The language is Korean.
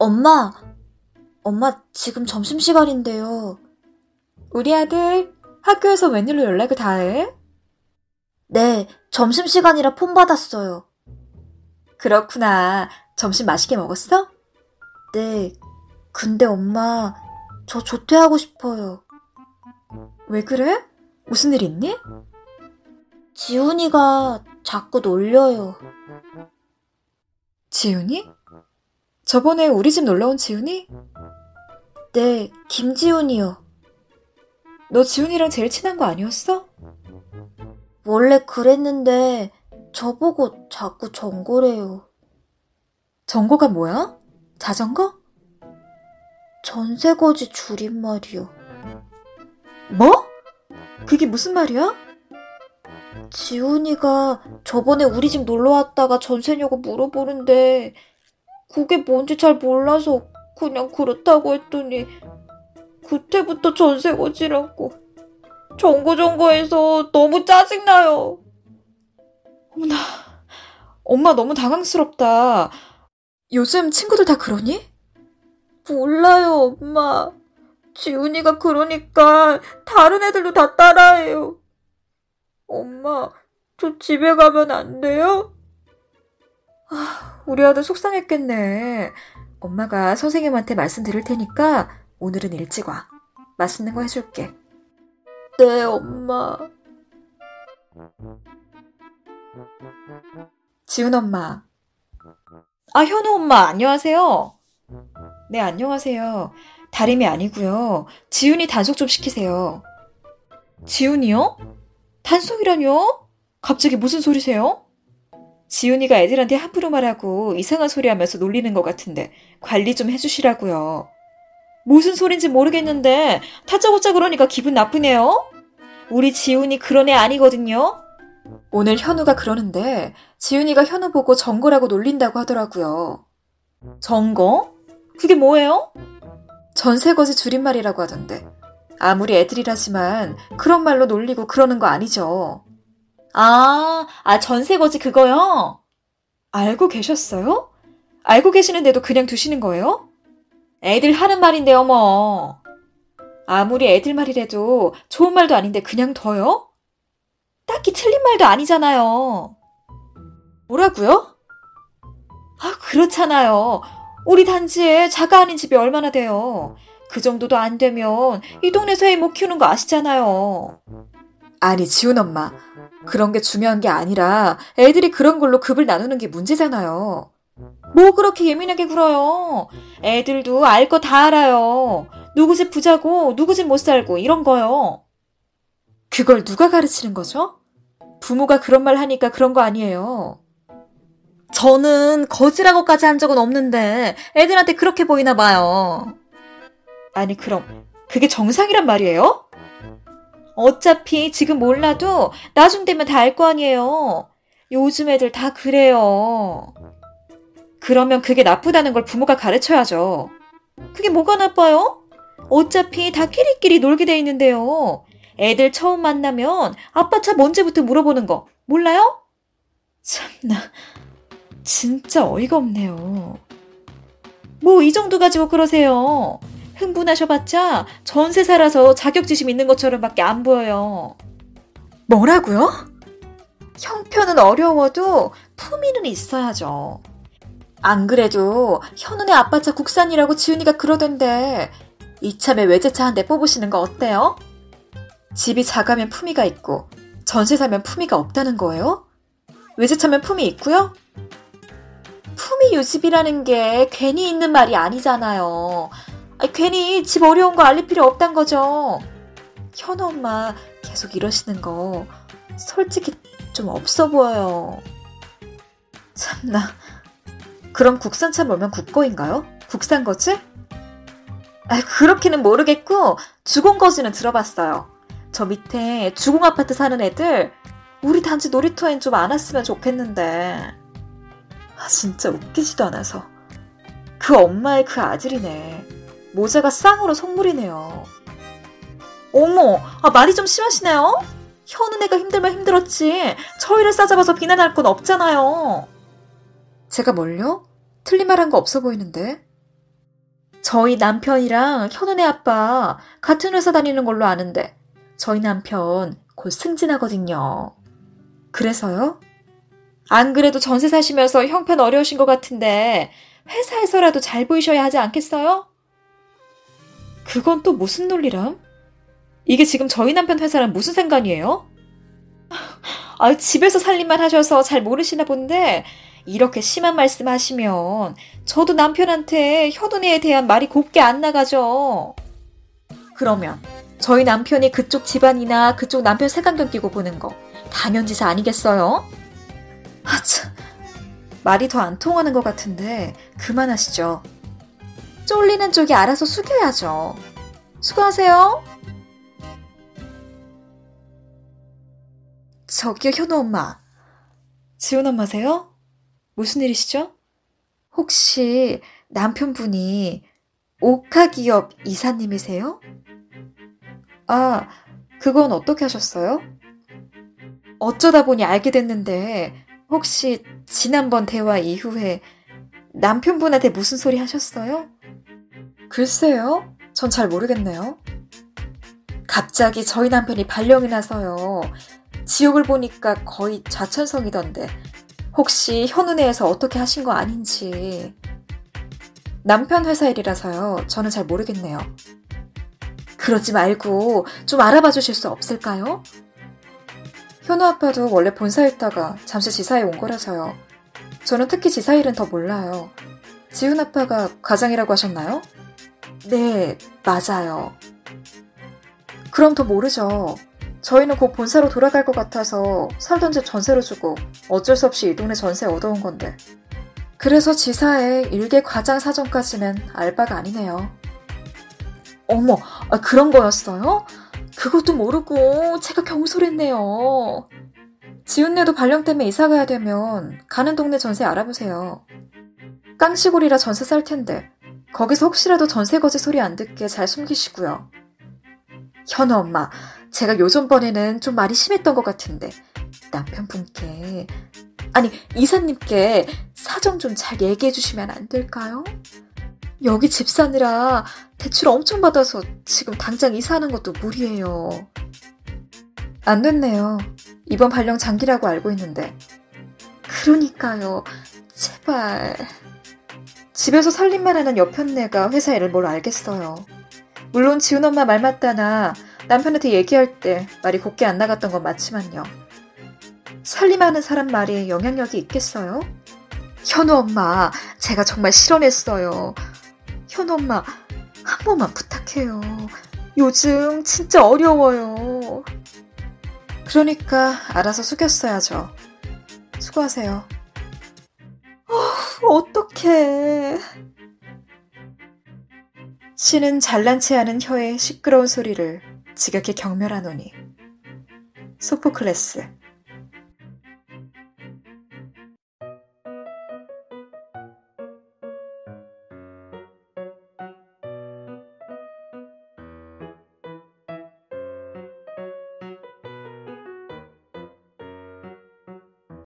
엄마, 엄마 지금 점심시간인데요. 우리 아들 학교에서 웬일로 연락을 다 해? 네, 점심시간이라 폰 받았어요. 그렇구나. 점심 맛있게 먹었어? 네, 근데 엄마, 저 조퇴하고 싶어요. 왜 그래? 무슨 일 있니? 지훈이가 자꾸 놀려요. 지훈이? 저번에 우리 집 놀러 온 지훈이? 네, 김지훈이요. 너 지훈이랑 제일 친한 거 아니었어? 원래 그랬는데 저보고 자꾸 전고래요. 전고가 뭐야? 자전거? 전세거지 줄임말이요. 뭐? 그게 무슨 말이야? 지훈이가 저번에 우리 집 놀러 왔다가 전세냐고 물어보는데 그게 뭔지 잘 몰라서 그냥 그렇다고 했더니 그때부터 전세 거지라고 정거정거해서 너무 짜증나요. 어머나, 엄마 너무 당황스럽다. 요즘 친구들 다 그러니? 몰라요, 엄마. 지훈이가 그러니까 다른 애들도 다 따라해요. 엄마, 저 집에 가면 안 돼요? 아, 우리 아들 속상했겠네. 엄마가 선생님한테 말씀드릴 테니까 오늘은 일찍 와. 맛있는 거 해줄게. 네, 엄마. 지훈 엄마. 아, 현우 엄마, 안녕하세요. 네, 안녕하세요. 다림이 아니고요. 지훈이 단속 좀 시키세요. 지훈이요? 단속이라뇨? 갑자기 무슨 소리세요? 지훈이가 애들한테 함부로 말하고 이상한 소리 하면서 놀리는 것 같은데 관리 좀 해주시라고요. 무슨 소린지 모르겠는데 타짜고짜 그러니까 기분 나쁘네요. 우리 지훈이 그런 애 아니거든요. 오늘 현우가 그러는데 지훈이가 현우 보고 정거라고 놀린다고 하더라고요. 정거? 그게 뭐예요? 전세거지 줄임말이라고 하던데. 아무리 애들이라지만 그런 말로 놀리고 그러는 거 아니죠. 아, 아, 전세거지 그거요? 알고 계셨어요? 알고 계시는데도 그냥 두시는 거예요? 애들 하는 말인데, 어머. 아무리 애들 말이라도 좋은 말도 아닌데 그냥 둬요? 딱히 틀린 말도 아니잖아요. 뭐라고요? 아, 그렇잖아요. 우리 단지에 자가 아닌 집이 얼마나 돼요. 그 정도도 안 되면 이 동네 새이 못 키우는 거 아시잖아요. 아니, 지훈 엄마. 그런 게 중요한 게 아니라 애들이 그런 걸로 급을 나누는 게 문제잖아요. 뭐 그렇게 예민하게 굴어요. 애들도 알 거 다 알아요. 누구 집 부자고 누구 집 못 살고 이런 거요. 그걸 누가 가르치는 거죠? 부모가 그런 말 하니까 그런 거 아니에요. 저는 거지라고까지 한 적은 없는데 애들한테 그렇게 보이나 봐요. 아니 그럼 그게 정상이란 말이에요? 어차피 지금 몰라도 나중 되면 다 알 거 아니에요. 요즘 애들 다 그래요. 그러면 그게 나쁘다는 걸 부모가 가르쳐야죠. 그게 뭐가 나빠요? 어차피 다 끼리끼리 놀게 돼 있는데요. 애들 처음 만나면 아빠 차 뭔지부터 물어보는 거 몰라요? 참나 진짜 어이가 없네요. 뭐 이 정도 가지고 그러세요. 흥분하셔봤자 전세 살아서 자격지심 있는 것처럼밖에 안 보여요. 뭐라고요? 형편은 어려워도 품위는 있어야죠. 안 그래도 현우네 아빠차 국산이라고 지훈이가 그러던데 이참에 외제차 한 대 뽑으시는 거 어때요? 집이 작으면 품위가 있고 전세 사면 품위가 없다는 거예요? 외제차면 품위 있고요? 품위 유집이라는 게 괜히 있는 말이 아니잖아요. 아니, 괜히 집 어려운 거 알릴 필요 없단 거죠. 현우 엄마 계속 이러시는 거 솔직히 좀 없어 보여요. 참나. 그럼 국산차 몰면 국거인가요? 국산 거지? 아, 그렇게는 모르겠고 주공 거지는 들어봤어요. 저 밑에 주공 아파트 사는 애들 우리 단지 놀이터엔 좀 안 왔으면 좋겠는데. 아, 진짜 웃기지도 않아서. 그 엄마의 그 아들이네. 모자가 쌍으로 속물이네요. 어머, 아, 말이 좀 심하시네요? 현은애가 힘들면 힘들었지. 저희를 싸잡아서 비난할 건 없잖아요. 제가 뭘요? 틀린 말 한 거 없어 보이는데. 저희 남편이랑 현우네 아빠 같은 회사 다니는 걸로 아는데 저희 남편 곧 승진하거든요. 그래서요? 안 그래도 전세 사시면서 형편 어려우신 것 같은데 회사에서라도 잘 보이셔야 하지 않겠어요? 그건 또 무슨 논리람? 이게 지금 저희 남편 회사랑 무슨 상관이에요? 아, 집에서 살림만 하셔서 잘 모르시나 본데 이렇게 심한 말씀 하시면 저도 남편한테 현은이에 대한 말이 곱게 안 나가죠. 그러면 저희 남편이 그쪽 집안이나 그쪽 남편 색안경 끼고 보는 거 당연지사 아니겠어요? 아, 참. 말이 더 안 통하는 것 같은데 그만하시죠. 쫄리는 쪽이 알아서 숙여야죠. 수고하세요. 저기요, 현우 엄마. 지훈 엄마세요? 무슨 일이시죠? 혹시 남편분이 오카기업 이사님이세요? 아, 그건 어떻게 하셨어요? 어쩌다 보니 알게 됐는데, 혹시 지난번 대화 이후에 남편분한테 무슨 소리 하셨어요? 글쎄요. 전 잘 모르겠네요. 갑자기 저희 남편이 발령이 나서요. 지옥을 보니까 거의 좌천성이던데 혹시 현은혜에서 어떻게 하신 거 아닌지 남편 회사 일이라서요. 저는 잘 모르겠네요. 그러지 말고 좀 알아봐 주실 수 없을까요? 현우 아빠도 원래 본사 있다가 잠시 지사에 온 거라서요. 저는 특히 지사 일은 더 몰라요. 지훈 아빠가 과장이라고 하셨나요? 네, 맞아요. 그럼 더 모르죠. 저희는 곧 본사로 돌아갈 것 같아서 살던 집 전세로 주고 어쩔 수 없이 이 동네 전세 얻어온 건데. 그래서 지사의 일개 과장 사정까지는 알바가 아니네요. 어머, 아, 그런 거였어요? 그것도 모르고 제가 경솔했네요. 지훈네도 발령 때문에 이사 가야 되면 가는 동네 전세 알아보세요. 깡시골이라 전세 쌀 텐데 거기서 혹시라도 전세 거지 소리 안 듣게 잘 숨기시고요. 현우 엄마, 제가 요즘번에는 좀 말이 심했던 것 같은데 남편분께 아니 이사님께 사정 좀 잘 얘기해 주시면 안 될까요? 여기 집 사느라 대출 엄청 받아서 지금 당장 이사하는 것도 무리예요. 안 됐네요. 이번 발령 장기라고 알고 있는데. 그러니까요. 제발. 집에서 살림만 하는 옆편네가 회사 일을 뭘 알겠어요. 물론 지훈 엄마 말 맞다나 남편한테 얘기할 때 말이 곱게 안 나갔던 건 맞지만요. 살림하는 사람 말이 영향력이 있겠어요? 현우 엄마, 제가 정말 실언했어요. 현우 엄마, 한 번만 부탁해요. 요즘 진짜 어려워요. 그러니까 알아서 숙였어야죠. 수고하세요. 어, 어떡해. 신은 잘난 체 하는 혀의 시끄러운 소리를 지각해 경멸하노니. 소포클레스